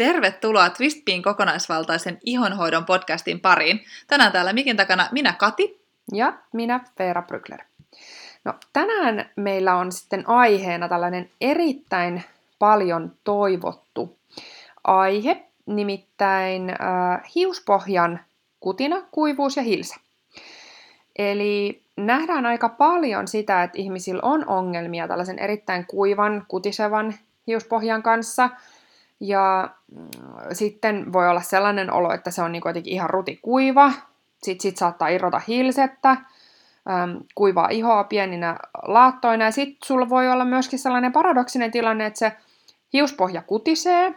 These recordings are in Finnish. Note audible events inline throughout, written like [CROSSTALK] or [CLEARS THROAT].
Tervetuloa Twistpiin kokonaisvaltaisen ihonhoidon podcastin pariin. Tänään täällä mikin takana minä Kati. Ja minä Veera Brykler. No, tänään meillä on sitten aiheena tällainen erittäin paljon toivottu aihe, nimittäin äh, hiuspohjan kutina, kuivuus ja hilse. Eli nähdään aika paljon sitä, että ihmisillä on ongelmia tällaisen erittäin kuivan, kutisevan hiuspohjan kanssa – ja mm, sitten voi olla sellainen olo, että se on niin jotenkin ihan rutikuiva. Sitten sit saattaa irrota hilsettä, kuivaa ihoa pieninä laattoina. Ja sitten sulla voi olla myöskin sellainen paradoksinen tilanne, että se hiuspohja kutisee,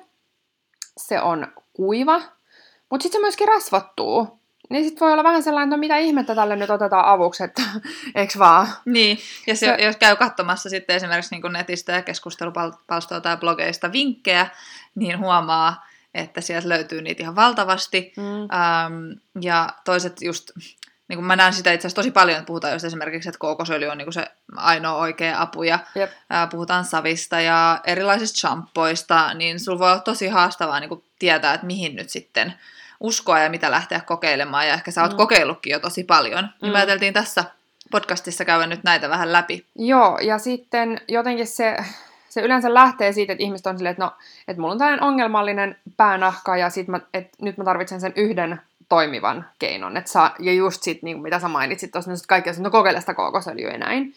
se on kuiva, mutta sitten se myöskin rasvattuu. Niin sitten voi olla vähän sellainen, että no mitä ihmettä tälle nyt otetaan avuksi, että [LAUGHS] eikö vaan? Niin, ja se, se... jos käy katsomassa sitten esimerkiksi niin netistä ja keskustelupalstoilta tai blogeista vinkkejä, niin huomaa, että sieltä löytyy niitä ihan valtavasti. Mm. Ähm, ja toiset just, niin kuin mä näen sitä itse asiassa tosi paljon, että puhutaan just esimerkiksi, että kookosöljy on niin kuin se ainoa oikea apu, ja äh, puhutaan savista ja erilaisista shampoista, niin sulla voi olla tosi haastavaa niin kuin tietää, että mihin nyt sitten uskoa ja mitä lähteä kokeilemaan, ja ehkä sä oot mm. kokeillutkin jo tosi paljon. Niin mm. me ajateltiin tässä podcastissa käydä nyt näitä vähän läpi. Joo, ja sitten jotenkin se, se yleensä lähtee siitä, että ihmiset on silleen, että no, että mulla on tällainen ongelmallinen päänahka, ja sit mä, että nyt mä tarvitsen sen yhden toimivan keinon. Että saa, ja just sit, niin mitä sä mainitsit tuossa, niin kaikki on no kokeile sitä kookosöljyä ja näin.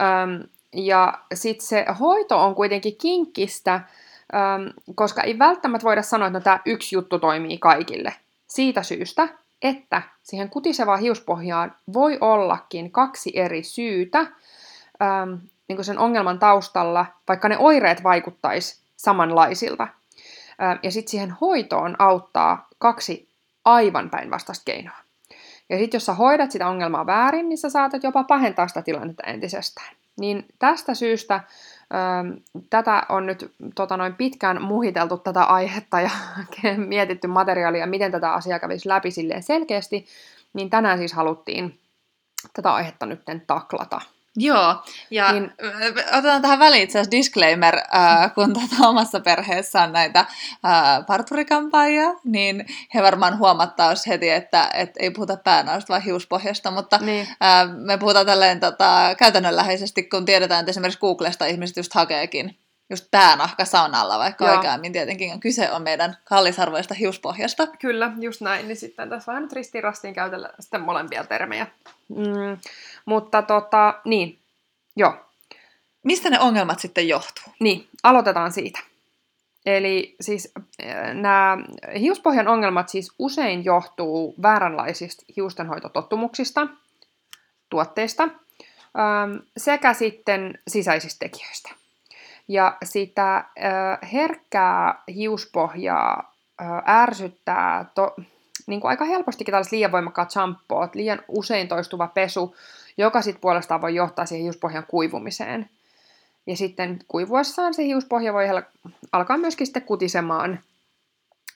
Öm, ja sitten se hoito on kuitenkin kinkkistä, Öm, koska ei välttämättä voida sanoa, että no, tämä yksi juttu toimii kaikille. Siitä syystä, että siihen kutisevaan hiuspohjaan voi ollakin kaksi eri syytä öm, niin sen ongelman taustalla, vaikka ne oireet vaikuttaisi samanlaisilta. Öm, ja sitten siihen hoitoon auttaa kaksi aivan päinvastaista keinoa. Ja sitten jos sä hoidat sitä ongelmaa väärin, niin sä saatat jopa pahentaa sitä tilannetta entisestään. Niin tästä syystä tätä on nyt tota, noin pitkään muhiteltu tätä aihetta ja [LAUGHS] mietitty materiaalia, miten tätä asiaa kävisi läpi selkeästi, niin tänään siis haluttiin tätä aihetta nyt taklata. Joo, ja niin, otetaan tähän väliin itse asiassa disclaimer, äh, [LAUGHS] kun tätä omassa perheessä on näitä äh, parturikampaajia, niin he varmaan huomattaa heti, että et ei puhuta päänausta vaan hiuspohjasta, mutta niin. äh, me puhutaan tälleen tota, käytännönläheisesti, kun tiedetään, että esimerkiksi Googlesta ihmiset just hakeekin just päänahka saunalla, vaikka Joo. oikeammin tietenkin kyse on meidän kallisarvoista hiuspohjasta. Kyllä, just näin. Niin sitten tässä vähän nyt ristiin rastiin käytellä sitten molempia termejä. Mm, mutta tota, niin, joo. Mistä ne ongelmat sitten johtuu? Niin, aloitetaan siitä. Eli siis äh, nämä hiuspohjan ongelmat siis usein johtuu vääränlaisista hiustenhoitotottumuksista, tuotteista ähm, sekä sitten sisäisistä tekijöistä. Ja sitä äh, herkkää hiuspohjaa äh, ärsyttää to, niin kuin aika helpostikin tällaiset liian voimakkaat shampoot, liian usein toistuva pesu, joka sitten puolestaan voi johtaa siihen hiuspohjan kuivumiseen. Ja sitten kuivuessaan se hiuspohja voi alkaa myöskin sitten kutisemaan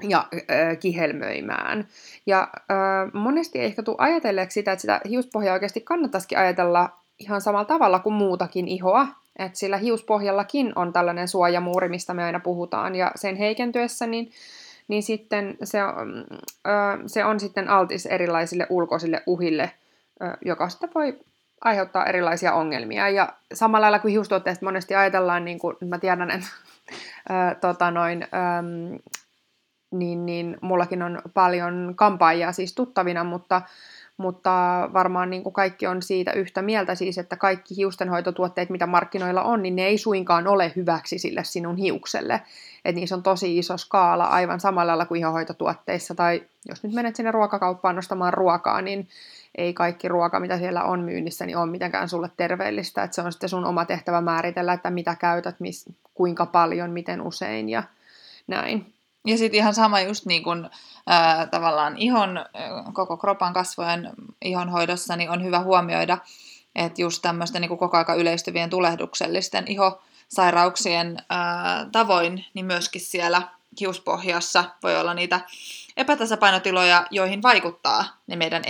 ja äh, kihelmöimään. Ja äh, monesti ei ehkä tule ajatelleeksi sitä, että sitä hiuspohjaa oikeasti kannattaisikin ajatella ihan samalla tavalla kuin muutakin ihoa. Että sillä hiuspohjallakin on tällainen suojamuuri, mistä me aina puhutaan, ja sen heikentyessä, niin, niin sitten se, ö, se on sitten altis erilaisille ulkoisille uhille, ö, joka sitten voi aiheuttaa erilaisia ongelmia. Ja samalla lailla kuin hiustuotteista monesti ajatellaan, niin kuin mä tiedän, että ö, tota noin, ö, niin, niin mullakin on paljon kampaajia siis tuttavina, mutta mutta varmaan niin kuin kaikki on siitä yhtä mieltä siis, että kaikki hiustenhoitotuotteet, mitä markkinoilla on, niin ne ei suinkaan ole hyväksi sille sinun hiukselle. Että niissä on tosi iso skaala aivan samalla lailla kuin ihohoitotuotteissa. Tai jos nyt menet sinne ruokakauppaan nostamaan ruokaa, niin ei kaikki ruoka, mitä siellä on myynnissä, niin on mitenkään sulle terveellistä. Että se on sitten sun oma tehtävä määritellä, että mitä käytät, mis, kuinka paljon, miten usein ja näin. Ja sitten ihan sama just niin kuin ää, tavallaan ihon, koko kropan kasvojen ihonhoidossa, niin on hyvä huomioida, että just tämmöisten niin koko aika yleistyvien tulehduksellisten ihosairauksien ää, tavoin, niin myöskin siellä hiuspohjassa voi olla niitä epätasapainotiloja, joihin vaikuttaa ne meidän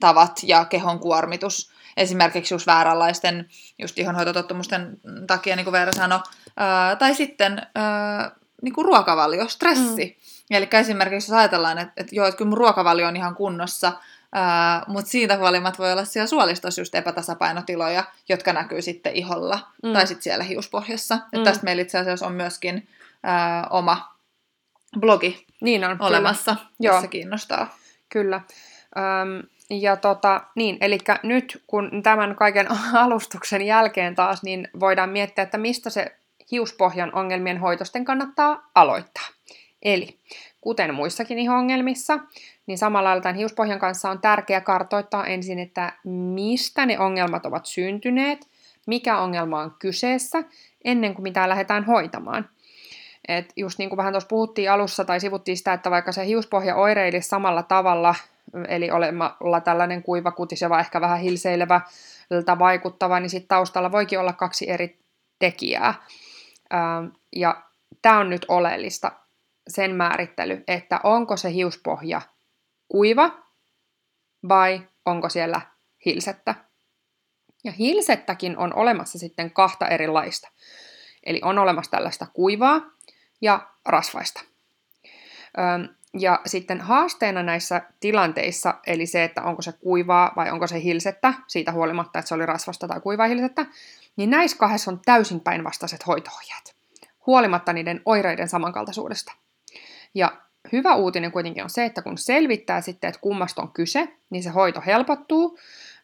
elintavat ja kehon kuormitus. Esimerkiksi just vääränlaisten just ihonhoitotottumusten takia, niin kuin Veera sanoi, ää, tai sitten ää, niin kuin ruokavalio, stressi. Mm. Eli esimerkiksi jos ajatellaan, että, että joo, että kyllä mun ruokavalio on ihan kunnossa, ää, mutta siitä huolimatta voi olla siellä suolistossa just epätasapainotiloja, jotka näkyy sitten iholla mm. tai sitten siellä hiuspohjassa. Mm. Että tästä meillä itse asiassa on myöskin ää, oma blogi niin on, olemassa, kyllä. jos joo. se kiinnostaa. Kyllä. Öm, ja tota, niin, eli nyt kun tämän kaiken [LAUGHS] alustuksen jälkeen taas, niin voidaan miettiä, että mistä se hiuspohjan ongelmien hoitosten kannattaa aloittaa. Eli kuten muissakin iho-ongelmissa, niin samalla lailla tämän hiuspohjan kanssa on tärkeää kartoittaa ensin, että mistä ne ongelmat ovat syntyneet, mikä ongelma on kyseessä, ennen kuin mitä lähdetään hoitamaan. Et just niin kuin vähän tuossa puhuttiin alussa tai sivuttiin sitä, että vaikka se hiuspohja oireilisi samalla tavalla, eli olemalla tällainen kuiva, kutiseva, ehkä vähän hilseilevä, vaikuttava, niin sitten taustalla voikin olla kaksi eri tekijää. Ja tämä on nyt oleellista, sen määrittely, että onko se hiuspohja kuiva vai onko siellä hilsettä. Ja hilsettäkin on olemassa sitten kahta erilaista. Eli on olemassa tällaista kuivaa ja rasvaista. Ja sitten haasteena näissä tilanteissa, eli se, että onko se kuivaa vai onko se hilsettä, siitä huolimatta, että se oli rasvasta tai kuivaa hilsettä, niin näissä kahdessa on täysin päinvastaiset hoitoohjeet, huolimatta niiden oireiden samankaltaisuudesta. Ja hyvä uutinen kuitenkin on se, että kun selvittää sitten, että kummasta on kyse, niin se hoito helpottuu,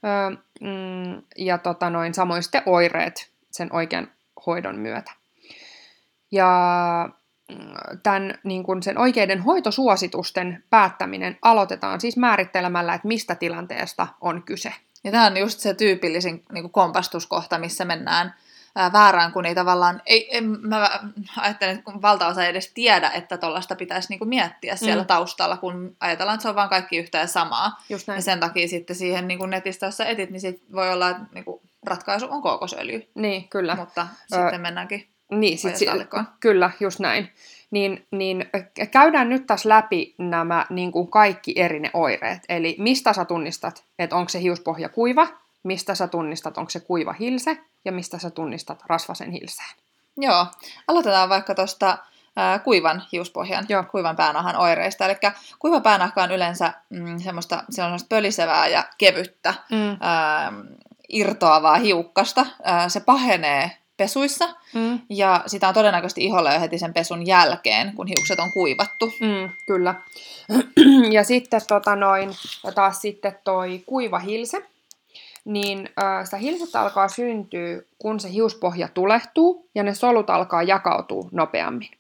öö, mm, ja tota noin, samoin sitten oireet sen oikean hoidon myötä. Ja tämän niin kuin sen oikeiden hoitosuositusten päättäminen aloitetaan siis määrittelemällä, että mistä tilanteesta on kyse. Ja tämä on just se tyypillisin niin kuin kompastuskohta, missä mennään ää, väärään, kun ei tavallaan, ei, en, mä ajattelen, että valtaosa ei edes tiedä, että tuollaista pitäisi niin kuin miettiä siellä mm. taustalla, kun ajatellaan, että se on vaan kaikki yhtä ja samaa. Just näin. Ja sen takia sitten siihen niin kuin netistä, jos sä etit, niin sit voi olla, että niin kuin ratkaisu on kookosöljy. Niin, kyllä. Mutta Ö, sitten mennäänkin niin, sit, si- kyllä, just näin. Niin, niin käydään nyt taas läpi nämä niin kuin kaikki eri ne oireet. Eli mistä sä tunnistat, että onko se hiuspohja kuiva, mistä sä tunnistat, onko se kuiva hilse, ja mistä sä tunnistat rasvasen hilseen. Joo, aloitetaan vaikka tuosta kuivan hiuspohjan, Joo. kuivan päänahan oireista. Eli kuiva päänahka on yleensä mm, semmoista, se on semmoista pölisevää ja kevyttä, mm. ää, irtoavaa hiukkasta. Ää, se pahenee pesuissa, mm. ja sitä on todennäköisesti iholla jo heti sen pesun jälkeen, kun hiukset on kuivattu. Mm, kyllä. [CLEARS THROAT] ja sitten tota noin, ja taas sitten toi kuiva hilse, niin äh, sitä hilsettä alkaa syntyä, kun se hiuspohja tulehtuu ja ne solut alkaa jakautua nopeammin.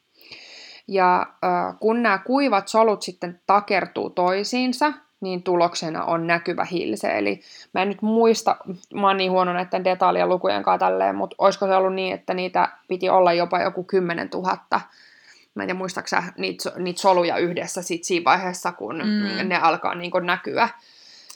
Ja äh, kun nämä kuivat solut sitten takertuu toisiinsa, niin tuloksena on näkyvä hilse. Eli mä en nyt muista, mä oon niin huono näiden detailien lukujen kanssa tälleen, mutta olisiko se ollut niin, että niitä piti olla jopa joku 10 000. Mä en tiedä, muistaaksä niitä, niitä soluja yhdessä sit siinä vaiheessa, kun mm. ne alkaa niin näkyä.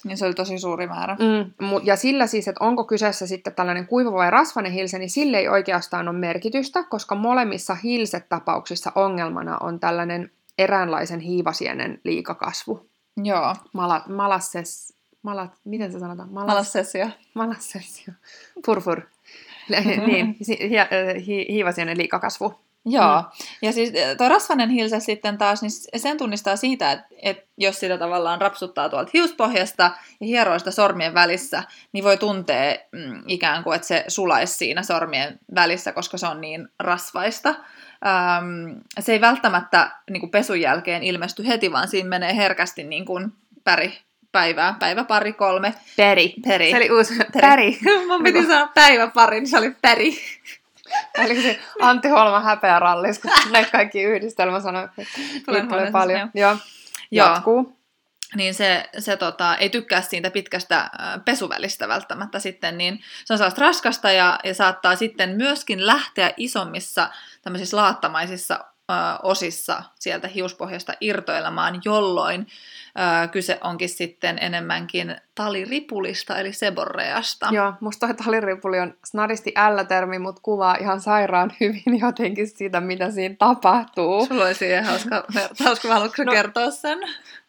Niin se oli tosi suuri määrä. Mm, ja sillä siis, että onko kyseessä sitten tällainen kuiva vai rasvainen hilse, niin sille ei oikeastaan ole merkitystä, koska molemmissa hilsetapauksissa ongelmana on tällainen eräänlaisen hiivasienen liikakasvu. Joo. Mala, malasses, malat, miten se sanotaan? Malas, malassessio. Malassessio. Furfur. [LAUGHS] niin, hi, hi, hiivasienen liikakasvu. Joo, mm. ja siis eh, tuo rasvanen hilse sitten taas, niin sen tunnistaa siitä, että, että jos sitä tavallaan rapsuttaa tuolta hiuspohjasta ja hieroista sormien välissä, niin voi tuntea mm, ikään kuin, että se sulaisi siinä sormien välissä, koska se on niin rasvaista. Ähm, se ei välttämättä niin kuin pesun jälkeen ilmesty heti, vaan siinä menee herkästi niin kuin päri päivää, päivä pari, kolme. Peri. Peri. Se oli uusi peri. [LAUGHS] Mun piti sanoa päivä pari, niin se oli peri. [LAUGHS] Eli se Antti Holma häpeä rallis, kun näitä kaikki yhdistelmäsanoja. Tulee paljon. paljon. Joo. Jatkuu. Niin se, se tota, ei tykkää siitä pitkästä pesuvälistä välttämättä sitten, niin se on sellaista raskasta ja, ja saattaa sitten myöskin lähteä isommissa tämmöisissä laattamaisissa osissa sieltä hiuspohjasta irtoilemaan, jolloin kyse onkin sitten enemmänkin taliripulista, eli seborreasta. Joo, musta toi taliripuli on snadisti L-termi, mutta kuvaa ihan sairaan [LAUGHS] hyvin jotenkin siitä, mitä siinä tapahtuu. Sulla oli siihen hauska vertaus, kun haluatko no, kertoa sen?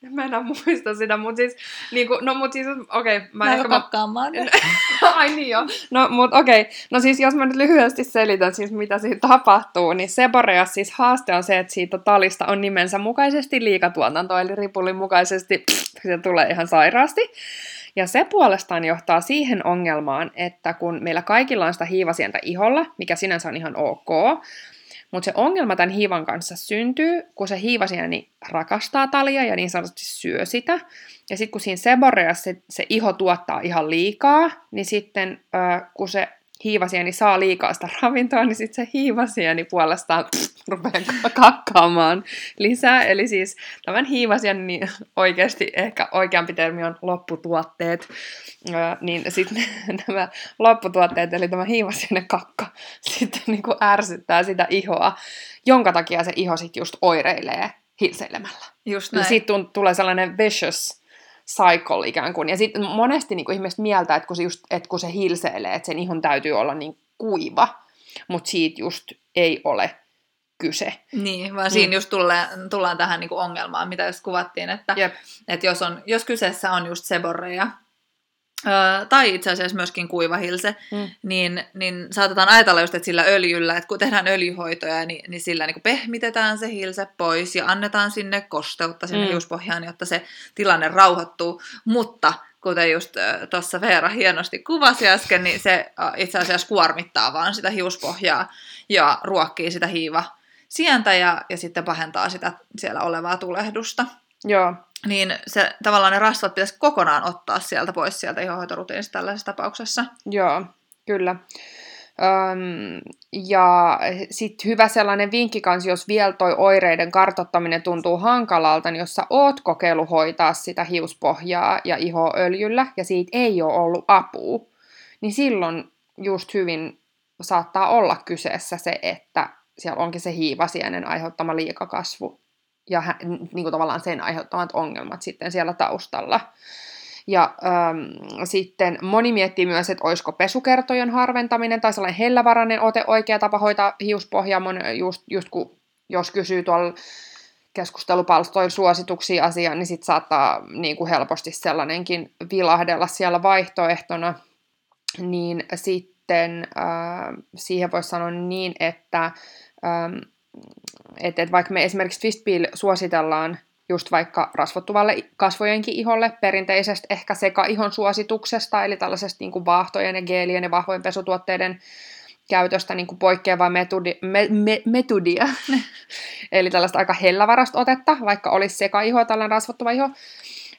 Mä enää muista sitä, mutta siis, niinku, no mut siis, okei. Okay, mä ehkä... kakkaamaan. [LAUGHS] Ai niin joo. No mut okei, okay. no siis jos mä nyt lyhyesti selitän siis mitä siinä tapahtuu, niin Seboreas siis haaste on se, että siitä talista on nimensä mukaisesti liikatuotanto, eli ripulin mukaisesti pff, se tulee ihan sairaasti. Ja se puolestaan johtaa siihen ongelmaan, että kun meillä kaikilla on sitä hiivasientä iholla, mikä sinänsä on ihan ok, mutta se ongelma tämän hiivan kanssa syntyy, kun se hiivasieni rakastaa talia ja niin sanotusti syö sitä. Ja sitten kun siinä seboreassa se, se iho tuottaa ihan liikaa, niin sitten äh, kun se hiivasieni saa liikaa sitä ravintoa, niin sitten se hiivasieni puolestaan pff, rupeaa kakkaamaan lisää. Eli siis tämän hiivasieni niin oikeasti ehkä oikeampi termi on lopputuotteet. Öö, niin sitten [LAUGHS] nämä lopputuotteet, eli tämä hiivasienen kakka, [LAUGHS] sitten niin kuin ärsyttää sitä ihoa, jonka takia se iho sitten just oireilee hilseilemällä. Just näin. Ja sitten tulee sellainen vicious cycle ikään kuin. Ja sitten monesti niin kuin ihmiset mieltää, että kun, se just, että kun se hilseilee, että sen ihon täytyy olla niin kuiva, mutta siitä just ei ole kyse. Niin, vaan mm. siinä just tullaan, tullaan tähän niin kuin ongelmaan, mitä just kuvattiin, että, että jos, on, jos kyseessä on just seborreja, Öö, tai itse asiassa myöskin kuivahilse, mm. niin, niin saatetaan ajatella just, että sillä öljyllä, että kun tehdään öljyhoitoja, niin, niin sillä niin pehmitetään se hilse pois ja annetaan sinne kosteutta sinne mm. hiuspohjaan, jotta se tilanne rauhoittuu. Mutta kuten just tuossa Veera hienosti kuvasi äsken, niin se itse asiassa kuormittaa vaan sitä hiuspohjaa ja ruokkii sitä hiiva sientä ja, ja sitten pahentaa sitä siellä olevaa tulehdusta. Joo niin se, tavallaan ne rasvat pitäisi kokonaan ottaa sieltä pois sieltä ihohoitorutiinista tällaisessa tapauksessa. Joo, kyllä. Öm, ja sitten hyvä sellainen vinkki kanssa, jos vielä toi oireiden kartottaminen tuntuu hankalalta, niin jos sä oot kokeillut hoitaa sitä hiuspohjaa ja ihoöljyllä ja siitä ei ole ollut apua, niin silloin just hyvin saattaa olla kyseessä se, että siellä onkin se hiivasienen aiheuttama liikakasvu ja niin kuin tavallaan sen aiheuttamat ongelmat sitten siellä taustalla. Ja ähm, sitten moni miettii myös, että olisiko pesukertojen harventaminen tai sellainen hellävarainen ote oikea tapa hoitaa hiuspohjaa, just, just kun, jos kysyy tuolla keskustelupalstoilla suosituksia asiaan, niin sitten saattaa niin kuin helposti sellainenkin vilahdella siellä vaihtoehtona. Niin sitten äh, siihen voisi sanoa niin, että ähm, että et vaikka me esimerkiksi Fistpeel suositellaan just vaikka rasvottuvalle kasvojenkin iholle perinteisesti ehkä seka-ihon suosituksesta, eli tällaisesta niin kuin vaahtojen ja geelien ja vahvojen pesutuotteiden käytöstä niin kuin poikkeavaa metodi, me, me, metodia, [LAUGHS] eli tällaista aika hellävarasta otetta, vaikka olisi seka-iho tällainen rasvottuva iho,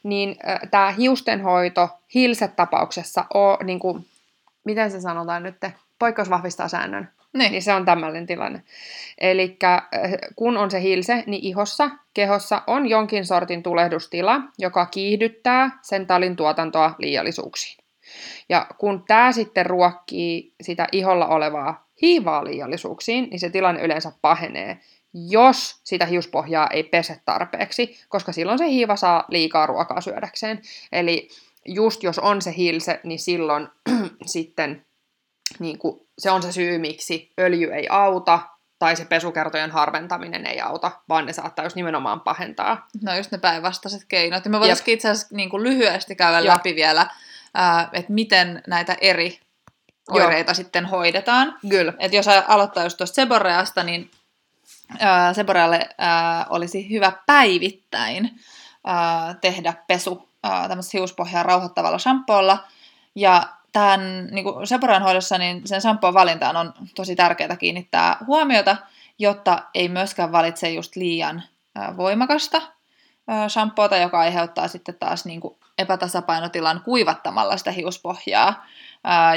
niin äh, tämä hiustenhoito Hilset-tapauksessa on, niin kuin, miten se sanotaan nyt, poikkeus vahvistaa säännön. Niin. niin se on tämmöinen tilanne. Eli äh, kun on se hilse, niin ihossa, kehossa on jonkin sortin tulehdustila, joka kiihdyttää sen talin tuotantoa liiallisuuksiin. Ja kun tämä sitten ruokkii sitä iholla olevaa hiivaa liiallisuuksiin, niin se tilanne yleensä pahenee, jos sitä hiuspohjaa ei pese tarpeeksi, koska silloin se hiiva saa liikaa ruokaa syödäkseen. Eli just jos on se hilse, niin silloin [CLEARS THROAT] sitten niin kuin, se on se syy, miksi öljy ei auta, tai se pesukertojen harventaminen ei auta, vaan ne saattaa just nimenomaan pahentaa. No just ne päinvastaiset keinot. Ja me voitaisiin itse asiassa niin kuin lyhyesti käydä Jep. läpi vielä, äh, että miten näitä eri oireita Joo. sitten hoidetaan. Kyllä. Et jos aloittaa just tuosta seboreasta, niin äh, seborealle äh, olisi hyvä päivittäin äh, tehdä pesu äh, tämmöisessä hiuspohjaa rauhoittavalla shampoolla. Ja tämän niin kuin Seporan hoidossa niin sen shampoon valintaan on tosi tärkeää kiinnittää huomiota, jotta ei myöskään valitse just liian voimakasta shampoota, joka aiheuttaa sitten taas niin kuin epätasapainotilan kuivattamalla sitä hiuspohjaa,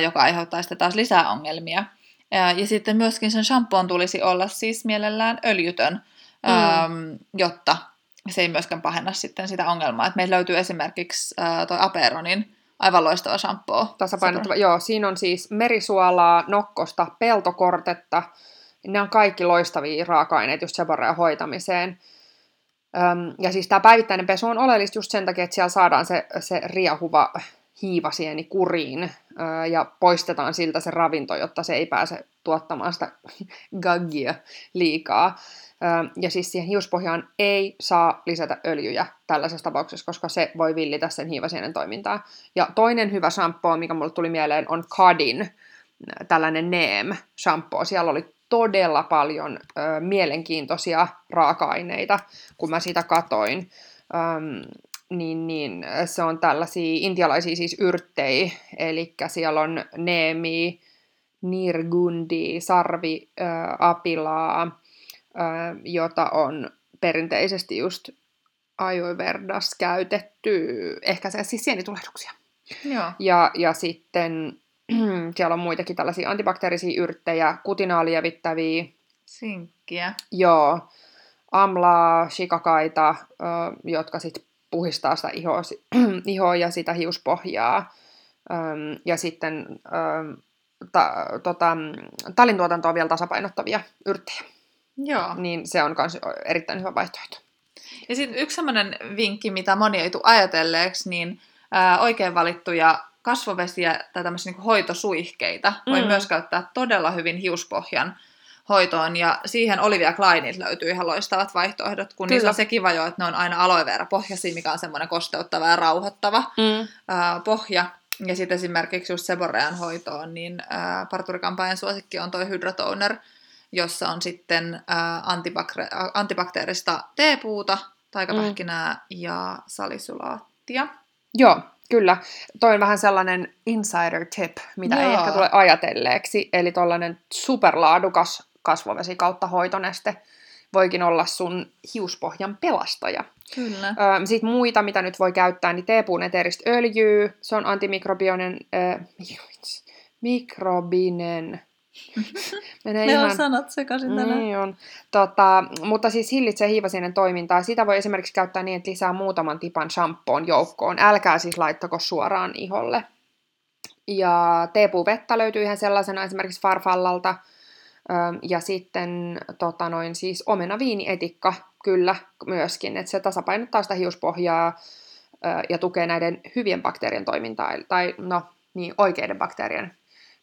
joka aiheuttaa sitten taas lisää ongelmia. Ja sitten myöskin sen shampoon tulisi olla siis mielellään öljytön, mm. jotta se ei myöskään pahenna sitten sitä ongelmaa. Et meillä löytyy esimerkiksi tuo Aperonin Aivan loistava shampoo. Tasapainottava, joo. Siinä on siis merisuolaa, nokkosta, peltokortetta. Ne on kaikki loistavia raaka-aineita just seborean hoitamiseen. Öm, ja siis tämä päivittäinen pesu on oleellista just sen takia, että siellä saadaan se, se riehuva hiivasieni kuriin ö, ja poistetaan siltä se ravinto, jotta se ei pääse tuottamaan sitä [LAUGHS] gaggia liikaa. Ja siis siihen hiuspohjaan ei saa lisätä öljyjä tällaisessa tapauksessa, koska se voi villitä sen hiivasienen toimintaa. Ja toinen hyvä shampoo, mikä mulle tuli mieleen, on Kadin tällainen Neem shampoo. Siellä oli todella paljon ö, mielenkiintoisia raaka-aineita, kun mä sitä katoin. Öm, niin, niin se on tällaisia intialaisia siis yrttejä, eli siellä on neemi, nirgundi, sarvi, ö, apilaa, jota on perinteisesti just Ayurvedas käytetty, ehkä se siis sienitulehduksia. Joo. Ja, ja sitten [CLEARS THROAT] siellä on muitakin tällaisia antibakteerisia yrttejä, kutinaa lievittäviä, Sinkkiä. joo, amlaa, shikakaita, jotka sitten puhistaa sitä ihoa, [CLEARS THROAT] ihoa ja sitä hiuspohjaa. Ja sitten ta, tota, talintuotantoa vielä tasapainottavia yrttejä. Joo. Niin se on myös erittäin hyvä vaihtoehto. Ja sitten yksi sellainen vinkki, mitä moni ei tule ajatelleeksi, niin ää, oikein valittuja kasvovesiä tai tämmöisiä niin hoitosuihkeita mm. voi myös käyttää todella hyvin hiuspohjan hoitoon. Ja siihen Olivia Kleinilta löytyy ihan loistavat vaihtoehdot, kun Kyllä. niissä on se kiva jo, että ne on aina aloe vera pohjaisia, mikä on semmoinen kosteuttava ja rauhoittava Mm. ää, pohja. Ja sitten esimerkiksi just seborean hoitoon, niin ää, parturikampanjan suosikki on toi Hydrotoner, jossa on sitten ää, antibakre- antibakteerista teepuuta, taikapähkinää mm. ja salisulaattia. Joo, kyllä. Toi on vähän sellainen insider tip, mitä ei Joo. ehkä tule ajatelleeksi. Eli tollainen superlaadukas kasvovesi kautta hoitoneste voikin olla sun hiuspohjan pelastaja. Kyllä. Öö, Sitten muita, mitä nyt voi käyttää, niin teepuun eteeristä öljyä. Se on antimikrobioinen, äh, mikrobinen. [LAUGHS] Menee ihan... sanat sekaisin Niin on. Tota, mutta siis hillitsee hiivasienen toimintaa. Sitä voi esimerkiksi käyttää niin, että lisää muutaman tipan shampoon joukkoon. Älkää siis laittako suoraan iholle. Ja teepuuvettä löytyy ihan sellaisena esimerkiksi farfallalta. Ja sitten tota noin, siis omenaviinietikka kyllä myöskin, että se tasapainottaa sitä hiuspohjaa ja tukee näiden hyvien bakteerien toimintaa, tai no niin, oikeiden bakteerien.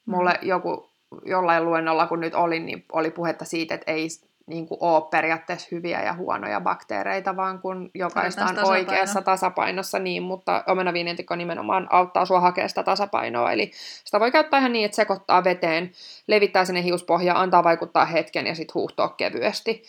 Mulle joku jollain luennolla, kun nyt olin, niin oli puhetta siitä, että ei niin kuin, ole periaatteessa hyviä ja huonoja bakteereita, vaan kun jokaista on Tasapaino. oikeassa tasapainossa, niin, mutta omenaviinietikko nimenomaan auttaa sua hakemaan sitä tasapainoa, eli sitä voi käyttää ihan niin, että sekoittaa veteen, levittää sinne hiuspohjaan, antaa vaikuttaa hetken ja sitten huuhtoa kevyesti.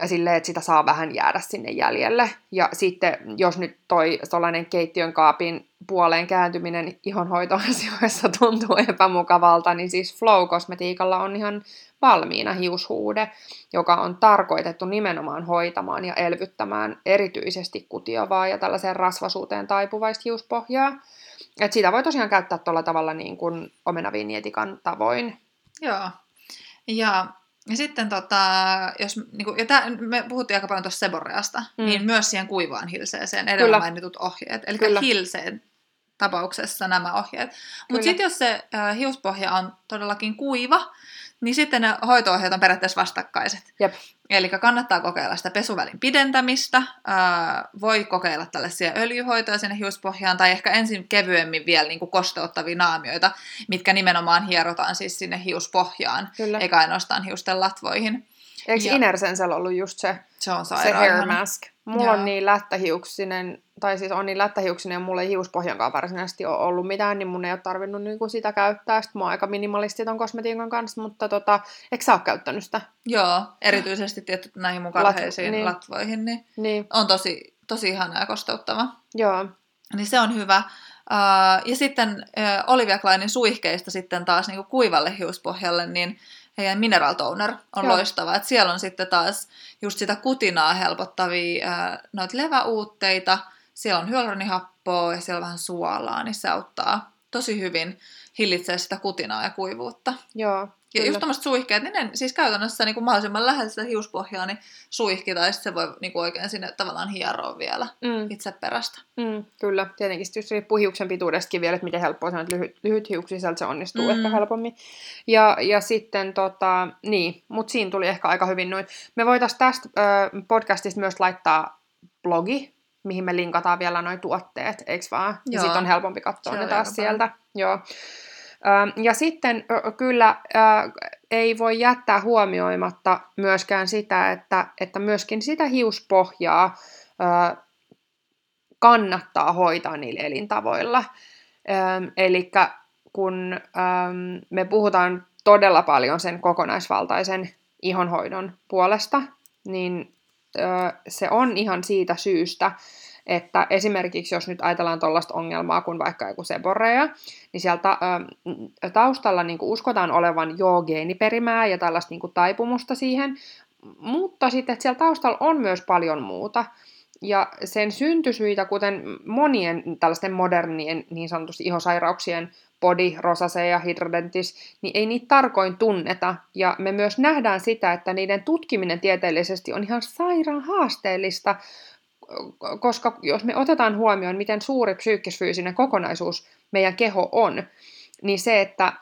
Ja silleen, että sitä saa vähän jäädä sinne jäljelle. Ja sitten, jos nyt toi sellainen keittiön kaapin puoleen kääntyminen ihonhoitoasioissa [LAUGHS] tuntuu epämukavalta, niin siis Flow-kosmetiikalla on ihan valmiina hiushuude, joka on tarkoitettu nimenomaan hoitamaan ja elvyttämään erityisesti kutiovaa ja tällaiseen rasvasuuteen taipuvaista hiuspohjaa. Et sitä voi tosiaan käyttää tuolla tavalla niin kuin omenaviinietikan tavoin. Joo. Ja, ja sitten tota, jos, niin kuin, ja tää, me puhuttiin aika paljon tuosta seboreasta, Mm. niin myös siihen kuivaan hilseeseen edellä Kyllä. mainitut ohjeet. Eli Kyllä. hilseen tapauksessa nämä ohjeet. Mutta sitten jos se äh, hiuspohja on todellakin kuiva, niin sitten ne hoito-ohjeet on periaatteessa vastakkaiset. Jep. Eli kannattaa kokeilla sitä pesuvälin pidentämistä, ää, voi kokeilla tällaisia öljyhoitoja sinne hiuspohjaan, tai ehkä ensin kevyemmin vielä niin kuin kosteuttavia naamioita, mitkä nimenomaan hierotaan siis sinne hiuspohjaan, Kyllä. eikä ainoastaan hiusten latvoihin. Eikö Ja- Inersensellä ollut just se, Se on se hair mask? Mulla Joo. on niin lättähiuksinen, tai siis on niin lättähiuksinen ja mulla ei hiuspohjankaan varsinaisesti ole ollut mitään, niin mun ei ole tarvinnut niinku sitä käyttää. Sitten mä oon aika minimalisti ton kosmetiikan kanssa, mutta tota, eikö sä ole käyttänyt sitä? Joo, erityisesti tietty näihin mun Lat- karheisiin niin. latvoihin, niin Niin, on tosi, tosi ihana ja kosteuttava. joo. Niin se on hyvä. Uh, ja sitten uh, Olivia Kleinin suihkeista sitten taas niin kuivalle hiuspohjalle, niin heidän Mineral Toner on. Joo. loistava. Et siellä on sitten taas just sitä kutinaa helpottavia uh, noita leväuutteita, siellä on hyaluronihappoa ja siellä on vähän suolaa, niin se auttaa tosi hyvin hillitsee sitä kutinaa ja kuivuutta. Joo, Ja kyllä. just tämmöiset suihkeet, niin ne siis käytännössä niin kuin mahdollisimman lähellä sitä hiuspohjaa, niin suihki, tai sitten se voi niin kuin oikein sinne tavallaan hieroa vielä Mm, itse perästä. mm, kyllä, tietenkin sit just riippuu hiuksen pituudestakin vielä, että miten helppoa se on, että lyhyt, lyhyt hiuksiselta se onnistuu Mm. ehkä helpommin. Ja, ja sitten tota, niin, mutta siinä tuli ehkä aika hyvin noin. Me voitaisiin tästä ö, podcastista myös laittaa blogi, mihin me linkataan vielä noin tuotteet, eikö vaan? Ja Joo. sitten on helpompi katsoa ne taas sieltä. Joo. Ja sitten kyllä ei voi jättää huomioimatta myöskään sitä, että, että myöskin sitä hiuspohjaa kannattaa hoitaa niillä elintavoilla. Eli kun me puhutaan todella paljon sen kokonaisvaltaisen ihonhoidon puolesta, niin se on ihan siitä syystä, että esimerkiksi jos nyt ajatellaan tuollaista ongelmaa kuin vaikka joku seborea, niin sieltä taustalla niin uskotaan olevan joo geeniperimää ja tällaista niin taipumusta siihen, mutta sitten että siellä taustalla on myös paljon muuta. Ja sen syntysyitä, kuten monien tällaisten modernien niin sanotusti ihosairauksien body, rosacea ja hydrodentis, niin ei niitä tarkoin tunneta. Ja me myös nähdään sitä, että niiden tutkiminen tieteellisesti on ihan sairaan haasteellista, koska jos me otetaan huomioon, miten suuri psyykkisfyysinen kokonaisuus meidän keho on, niin se, että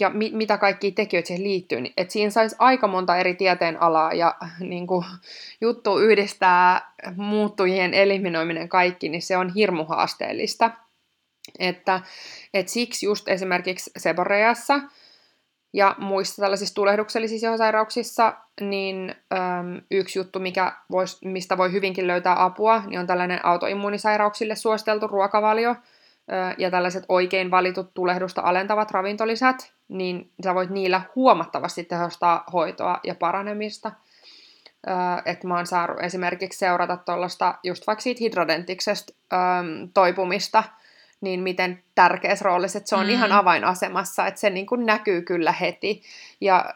ja mi, mitä kaikki tekijöitä siihen liittyy, niin että siinä saisi aika monta eri tieteenalaa ja niin kuin, juttu yhdistää muuttujien eliminoiminen kaikki, niin se on hirmu haasteellista. Että, et siksi just esimerkiksi seboreassa ja muissa tällaisissa tulehduksellisissa sairauksissa, niin äm, yksi juttu, mikä vois, mistä voi hyvinkin löytää apua, niin on tällainen autoimmuunisairauksille suositeltu ruokavalio, ja tällaiset oikein valitut tulehdusta alentavat ravintolisät, niin sä voit niillä huomattavasti tehostaa hoitoa ja paranemista. Että mä oon saanut esimerkiksi seurata tuollaista just vaikka siitä hidrodentiksestä toipumista, niin miten tärkeässä roolissa, että se on mm. ihan avainasemassa, että se niin kuin näkyy kyllä heti. Ja,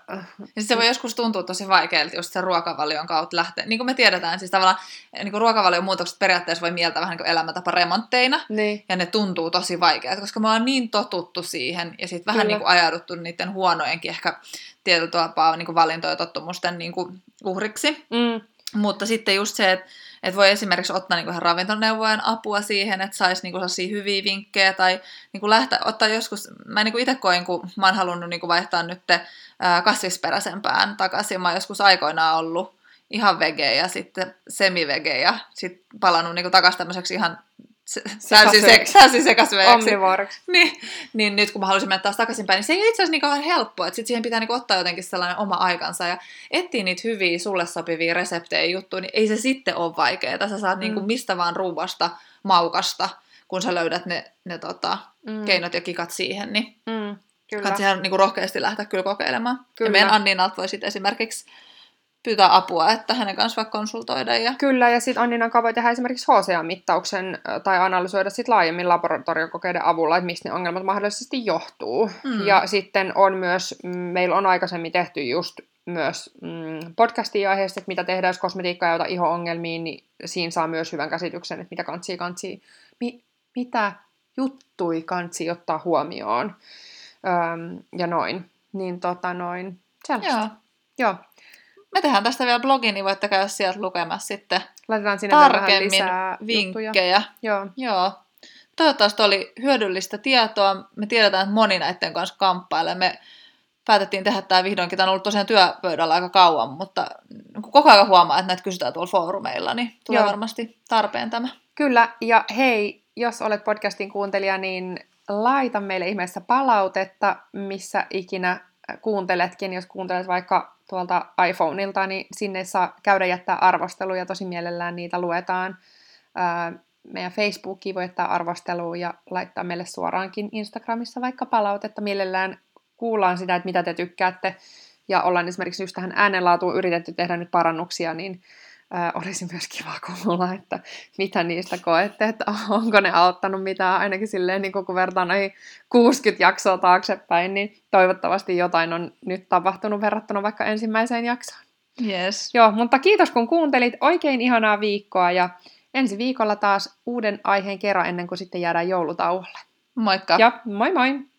ja se voi joskus tuntua tosi vaikealta just sen ruokavalion kautta lähteä. Niin kuin me tiedetään, siis tavallaan niin kuin ruokavalion muutokset periaatteessa voi mieltää vähän niin kuin elämäntaparemontteina, niin. ja ne tuntuu tosi vaikealta, koska me ollaan niin totuttu siihen, ja sitten vähän Kyllä. niin kuin ajauduttu niiden huonojenkin ehkä tietyllä tapaa niin kuin valintoja ja tottumusten niin kuin uhriksi. Mm. Mutta sitten just se, että että voi esimerkiksi ottaa niinku ihan ravintoneuvojen apua siihen, että saisi niinku sellaisia hyviä vinkkejä tai niinku lähteä, ottaa joskus, mä niinku itse koin, kun mä oon halunnut niinku vaihtaa nyt ää, kasvisperäisempään takaisin, mä oon joskus aikoinaan ollut ihan vege ja sitten semivege ja sitten palannut niinku takaisin tämmöiseksi ihan täysin, se, täysin sekasveeksi. Omnivoreksi. Niin, niin nyt kun mä haluaisin mennä taas takaisinpäin, niin se ei itse asiassa niin kauhean helppoa, että sit siihen pitää niinku ottaa jotenkin sellainen oma aikansa ja etsiä niitä hyviä, sulle sopivia reseptejä juttuja, niin ei se sitten ole vaikeaa. Sä saat mm. niinku mistä vaan ruuasta maukasta, kun sä löydät ne, ne tota, Mm. keinot ja kikat siihen, niin Mm. Kyllä. kannattaa ihan niinku rohkeasti lähteä kyllä kokeilemaan. Kyllä. Ja meidän Anniinalta voi sitten esimerkiksi pyytää apua, että hänen kanssa vaikka konsultoida. Ja... Kyllä, ja sitten Anninan kanssa voi tehdä esimerkiksi HCA-mittauksen tai analysoida sit laajemmin laboratoriokokeiden avulla, että mistä ne ongelmat mahdollisesti johtuu. Mm. Ja sitten on myös, mm, meillä on aikaisemmin tehty just myös mm, podcastia aiheesta, että mitä tehdään, jos kosmetiikka ei ota iho-ongelmiin, niin siinä saa myös hyvän käsityksen, että mitä kantsii kantsii, mi, mitä juttui kantsii ottaa huomioon. Öm, ja noin. Niin tota noin. Sellaista. Joo. Joo. Me tehdään tästä vielä blogin, niin voitte käydä sieltä lukemassa sitten Laitetaan sinne tarkemmin lisää juttuja. vinkkejä. Joo. Joo. Toivottavasti oli hyödyllistä tietoa. Me tiedetään, että moni näiden kanssa kamppailee. Me päätettiin tehdä tämä vihdoinkin. Tämä on ollut tosiaan työpöydällä aika kauan, mutta koko ajan huomaa, että näitä kysytään tuolla foorumeilla, niin tulee Joo. varmasti tarpeen tämä. Kyllä, ja hei, jos olet podcastin kuuntelija, niin laita meille ihmeessä palautetta, missä ikinä kuunteletkin. Jos kuuntelet vaikka tuolta iPhoneilta, niin sinne saa käydä jättää arvosteluja, tosi mielellään niitä luetaan. Meidän Facebookiin voi jättää arvostelua ja laittaa meille suoraankin Instagramissa vaikka palautetta. Mielellään kuullaan sitä, että mitä te tykkäätte. Ja ollaan esimerkiksi just tähän äänenlaatuun yritetty tehdä nyt parannuksia, niin ää, olisi myös kiva kuulla, että mitä niistä koette, että onko ne auttanut mitään, ainakin silleen, niin kun vertaan noihin 60 jaksoa taaksepäin, niin toivottavasti jotain on nyt tapahtunut verrattuna vaikka ensimmäiseen jaksoon. Yes. Joo, mutta kiitos kun kuuntelit, oikein ihanaa viikkoa ja ensi viikolla taas uuden aiheen kerran ennen kuin sitten jäädään joulutauolle. Moikka! Ja moi moi!